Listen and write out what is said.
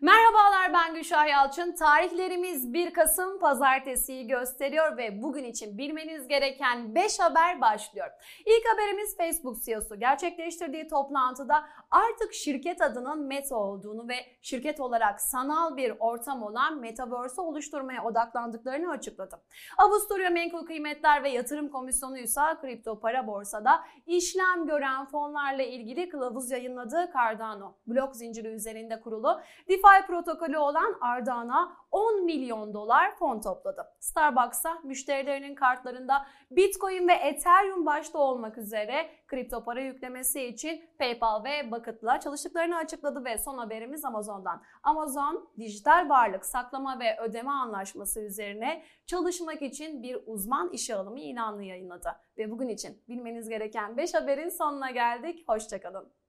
Merhabalar ben Gülşah Yalçın. Tarihlerimiz 1 Kasım pazartesiyi gösteriyor ve bugün için bilmeniz gereken 5 haber başlıyor. İlk haberimiz Facebook CEO'su gerçekleştirdiği toplantıda artık şirket adının Meta olduğunu ve şirket olarak sanal bir ortam olan Metaverse'ü oluşturmaya odaklandıklarını açıkladı. Avusturya Menkul Kıymetler ve Yatırım Komisyonu ise kripto para borsada işlem gören fonlarla ilgili kılavuz yayınladığı Cardano blok zinciri üzerinde kurulu DeFi protokolü olan Ardana 10 milyon dolar fon topladı. Starbucks'a müşterilerinin kartlarında Bitcoin ve Ethereum başta olmak üzere kripto para yüklemesi için PayPal ve Bucket'la çalıştıklarını açıkladı ve son haberimiz Amazon'dan. Amazon dijital varlık saklama ve ödeme anlaşması üzerine çalışmak için bir uzman işe alımı ilanını yayınladı. Ve bugün için bilmeniz gereken 5 haberin sonuna geldik. Hoşçakalın.